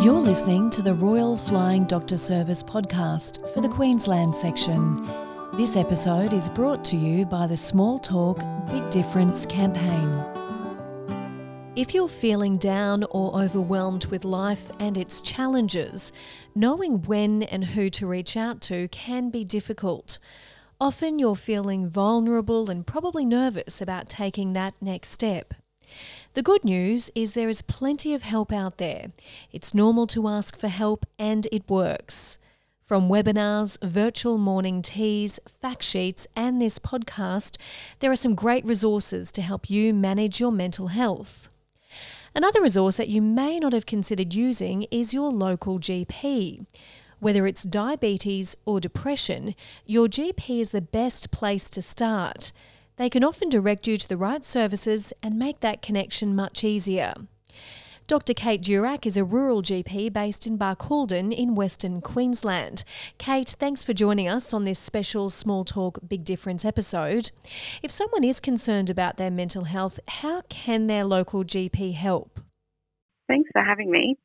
You're listening to the Royal Flying Doctor Service podcast for the Queensland section. This episode is brought to you by the Small Talk Big Difference campaign. If you're feeling down or overwhelmed with life and its challenges, knowing when and who to reach out to can be difficult. Often you're feeling vulnerable and probably nervous about taking that next step. The good news is there is plenty of help out there. It's normal to ask for help and it works. From webinars, virtual morning teas, fact sheets, and this podcast, there are some great resources to help you manage your mental health. Another resource that you may not have considered using is your local GP. Whether it's diabetes or depression, your GP is the best place to start. They can often direct you to the right services and make that connection much easier. Dr. Kate Durack is a rural GP based in Barcaldine in Western Queensland. Kate, thanks for joining us on this special Small Talk Big Difference episode. If someone is concerned about their mental health, how can their local GP help? Thanks for having me.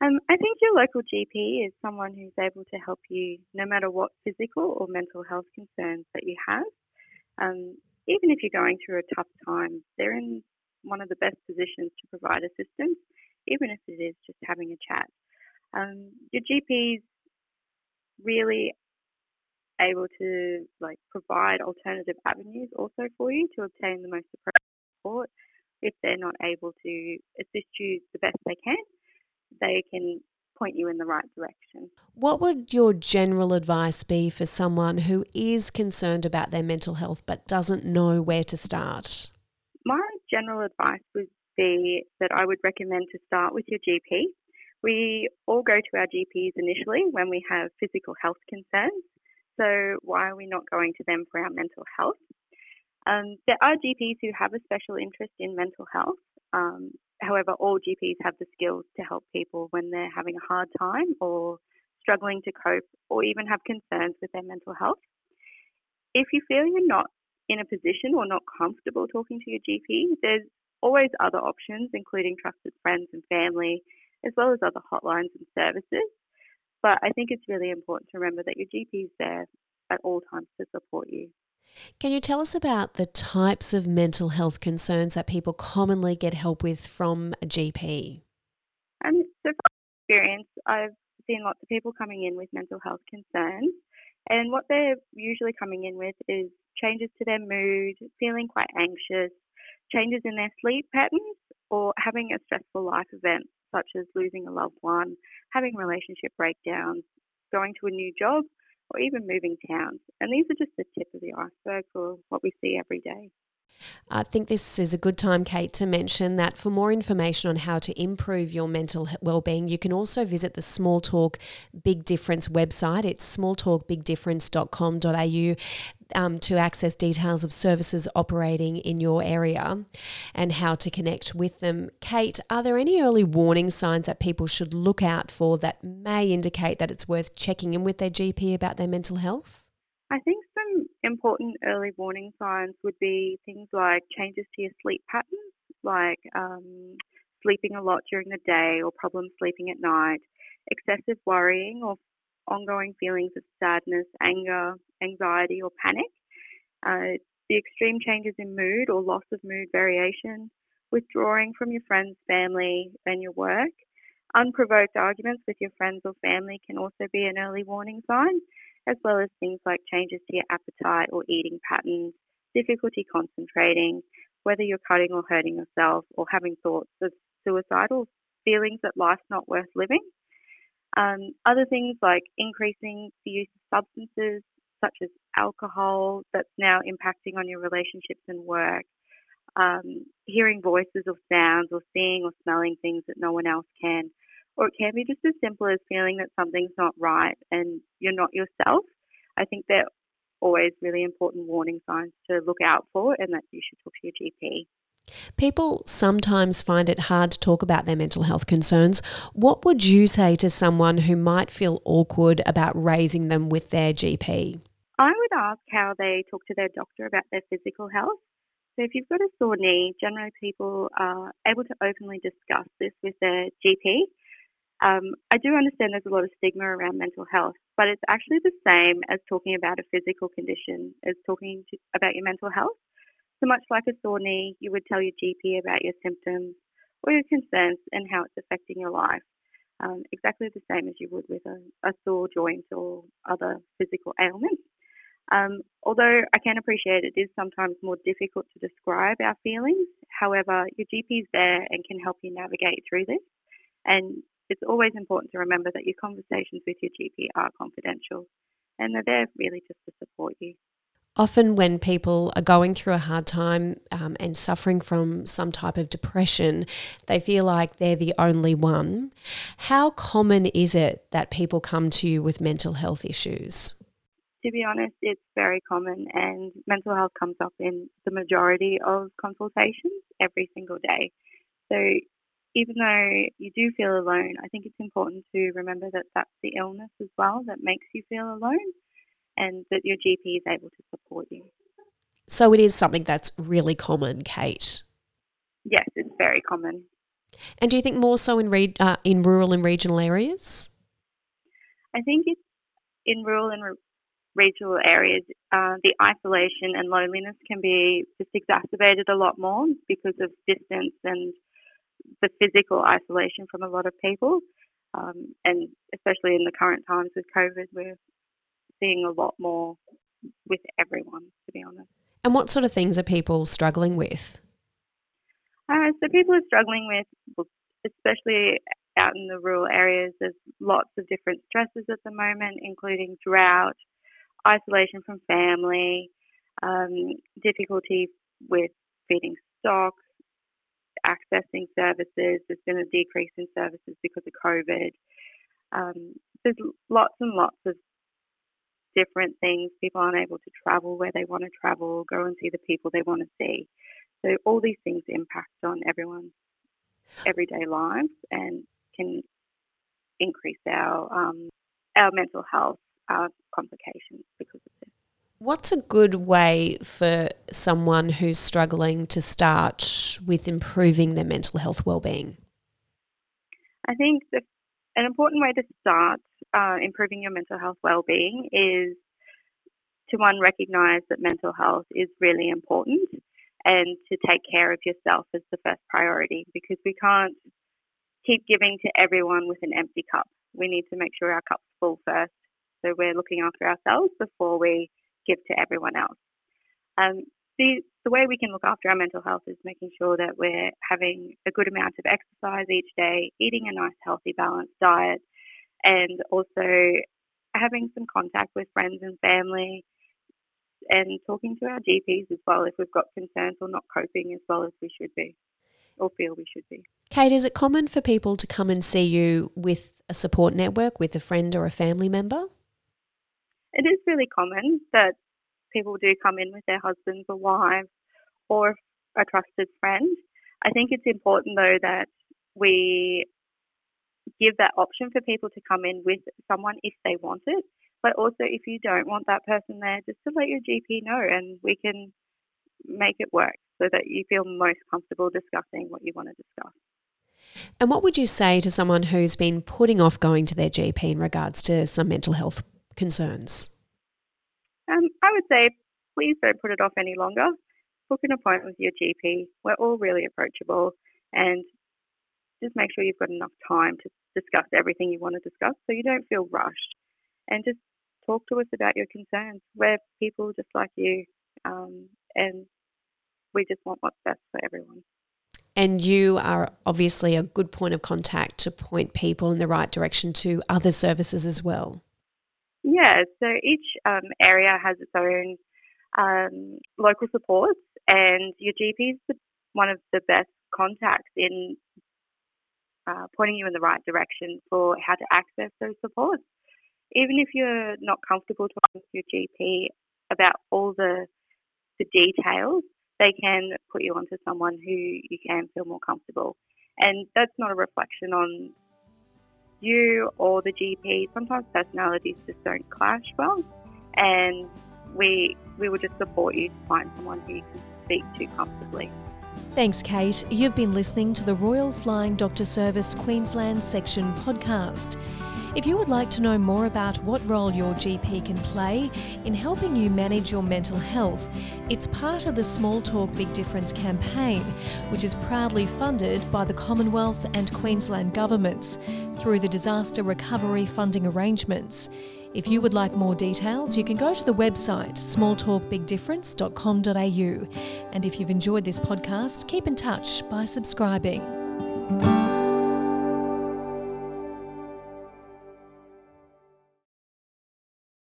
Um, I think your local GP is someone who's able to help you no matter what physical or mental health concerns that you have. Um, even if you're going through a tough time, they're in one of the best positions to provide assistance, even if it is just having a chat. Um, your GP's really able to like provide alternative avenues also for you to obtain the most appropriate support. If they're not able to assist you the best they can, they can point you in the right direction. What would your general advice be for someone who is concerned about their mental health but doesn't know where to start? My general advice would be that I would recommend to start with your GP. We all go to our GPs initially when we have physical health concerns. So, why are we not going to them for our mental health? Um, there are GPs who have a special interest in mental health, um, However, all GPs have the skills to help people when they're having a hard time or struggling to cope or even have concerns with their mental health. If you feel you're not in a position or not comfortable talking to your GP, there's always other options, including trusted friends and family, as well as other hotlines and services. But I think it's really important to remember that your GP is there at all times to support you. Can you tell us about the types of mental health concerns that people commonly get help with from a GP? Um, so, from experience, I've seen lots of people coming in with mental health concerns, and what they're usually coming in with is changes to their mood, feeling quite anxious, changes in their sleep patterns, or having a stressful life event such as losing a loved one, having relationship breakdowns, going to a new job, or even moving towns. And these are just the tip of the iceberg for what we see every day. I think this is a good time, Kate, to mention that for more information on how to improve your mental well-being, you can also visit the Small Talk Big Difference website. It's smalltalkbigdifference.com.au um, to access details of services operating in your area and how to connect with them. Kate, are there any early warning signs that people should look out for that may indicate that it's worth checking in with their GP about their mental health? I think important early warning signs would be things like changes to your sleep patterns, like um, sleeping a lot during the day or problems sleeping at night, excessive worrying or ongoing feelings of sadness, anger, anxiety, or panic, uh, the extreme changes in mood or loss of mood variation, withdrawing from your friends, family, and your work. Unprovoked arguments with your friends or family can also be an early warning sign, as well as things like changes to your appetite or eating patterns, difficulty concentrating, whether you're cutting or hurting yourself, or having thoughts of suicidal feelings that life's not worth living. Um, other things like increasing the use of substances such as alcohol that's now impacting on your relationships and work, um, hearing voices or sounds or seeing or smelling things that no one else can. Or it can be just as simple as feeling that something's not right and you're not yourself. I think they're always really important warning signs to look out for and that you should talk to your GP. People sometimes find it hard to talk about their mental health concerns. What would you say to someone who might feel awkward about raising them with their GP? I would ask how they talk to their doctor about their physical health. So, if you've got a sore knee, generally people are able to openly discuss this with their GP. Um, I do understand there's a lot of stigma around mental health, but it's actually the same as talking about a physical condition as talking to, about your mental health. So much like a sore knee, you would tell your GP about your symptoms or your concerns and how it's affecting your life. Um, exactly the same as you would with a, a sore joint or other physical ailments. Um, although I can appreciate it is sometimes more difficult to describe our feelings, however, your GP is there and can help you navigate through this. And it's always important to remember that your conversations with your GP are confidential and they're there really just to support you. Often, when people are going through a hard time um, and suffering from some type of depression, they feel like they're the only one. How common is it that people come to you with mental health issues? To be honest, it's very common, and mental health comes up in the majority of consultations every single day. So, even though you do feel alone, I think it's important to remember that that's the illness as well that makes you feel alone and that your GP is able to support you. So it is something that's really common, Kate. Yes, it's very common. And do you think more so in re- uh, in rural and regional areas? I think it's in rural and re- regional areas. Uh, the isolation and loneliness can be just exacerbated a lot more because of distance and the physical isolation from a lot of people. Um, and especially in the current times with COVID, we're seeing a lot more with everyone, to be honest. And what sort of things are people struggling with? Uh, so people are struggling with, especially out in the rural areas, there's lots of different stresses at the moment, including drought, isolation from family, um, difficulty with feeding stock, accessing services. There's been a decrease in services because of COVID. Um, there's lots and lots of different things. People aren't able to travel where they want to travel, go and see the people they want to see. So all these things impact on everyone's everyday lives and can increase our um, our mental health uh, complications because of this. What's a good way for someone who's struggling to start with improving their mental health well-being? I think the, an important way to start uh, improving your mental health well-being is to one recognize that mental health is really important and to take care of yourself as the first priority because we can't keep giving to everyone with an empty cup. We need to make sure our cup's full first. So we're looking after ourselves before we give to everyone else. Um, the, the way we can look after our mental health is making sure that we're having a good amount of exercise each day, eating a nice, healthy, balanced diet, and also having some contact with friends and family and talking to our GPs as well if we've got concerns or not coping as well as we should be or feel we should be. Kate, is it common for people to come and see you with a support network, with a friend or a family member? It is really common that people do come in with their husbands or wives or a trusted friend. I think it's important though that we give that option for people to come in with someone if they want it. But also, if you don't want that person there, just to let your GP know and we can make it work so that you feel most comfortable discussing what you want to discuss. And what would you say to someone who's been putting off going to their GP in regards to some mental health concerns? Would say please don't put it off any longer. Book an appointment with your GP. We're all really approachable and just make sure you've got enough time to discuss everything you want to discuss so you don't feel rushed. And just talk to us about your concerns. We're people just like you, um, and we just want what's best for everyone. And you are obviously a good point of contact to point people in the right direction to other services as well. Yeah, so each um, area has its own um, local supports, and your GP is one of the best contacts in uh, pointing you in the right direction for how to access those supports. Even if you're not comfortable talking to your GP about all the the details, they can put you onto someone who you can feel more comfortable. And that's not a reflection on you or the GP. Sometimes personalities just don't clash well, and we we will just support you to find someone who you can speak to comfortably. Thanks, Kate. You've been listening to the Royal Flying Doctor Service Queensland Section podcast. If you would like to know more about what role your GP can play in helping you manage your mental health, it's part of the Small Talk Big Difference campaign, which is proudly funded by the Commonwealth and Queensland governments through the disaster recovery funding arrangements. If you would like more details, you can go to the website smalltalkbigdifference.com.au. And if you've enjoyed this podcast, keep in touch by subscribing.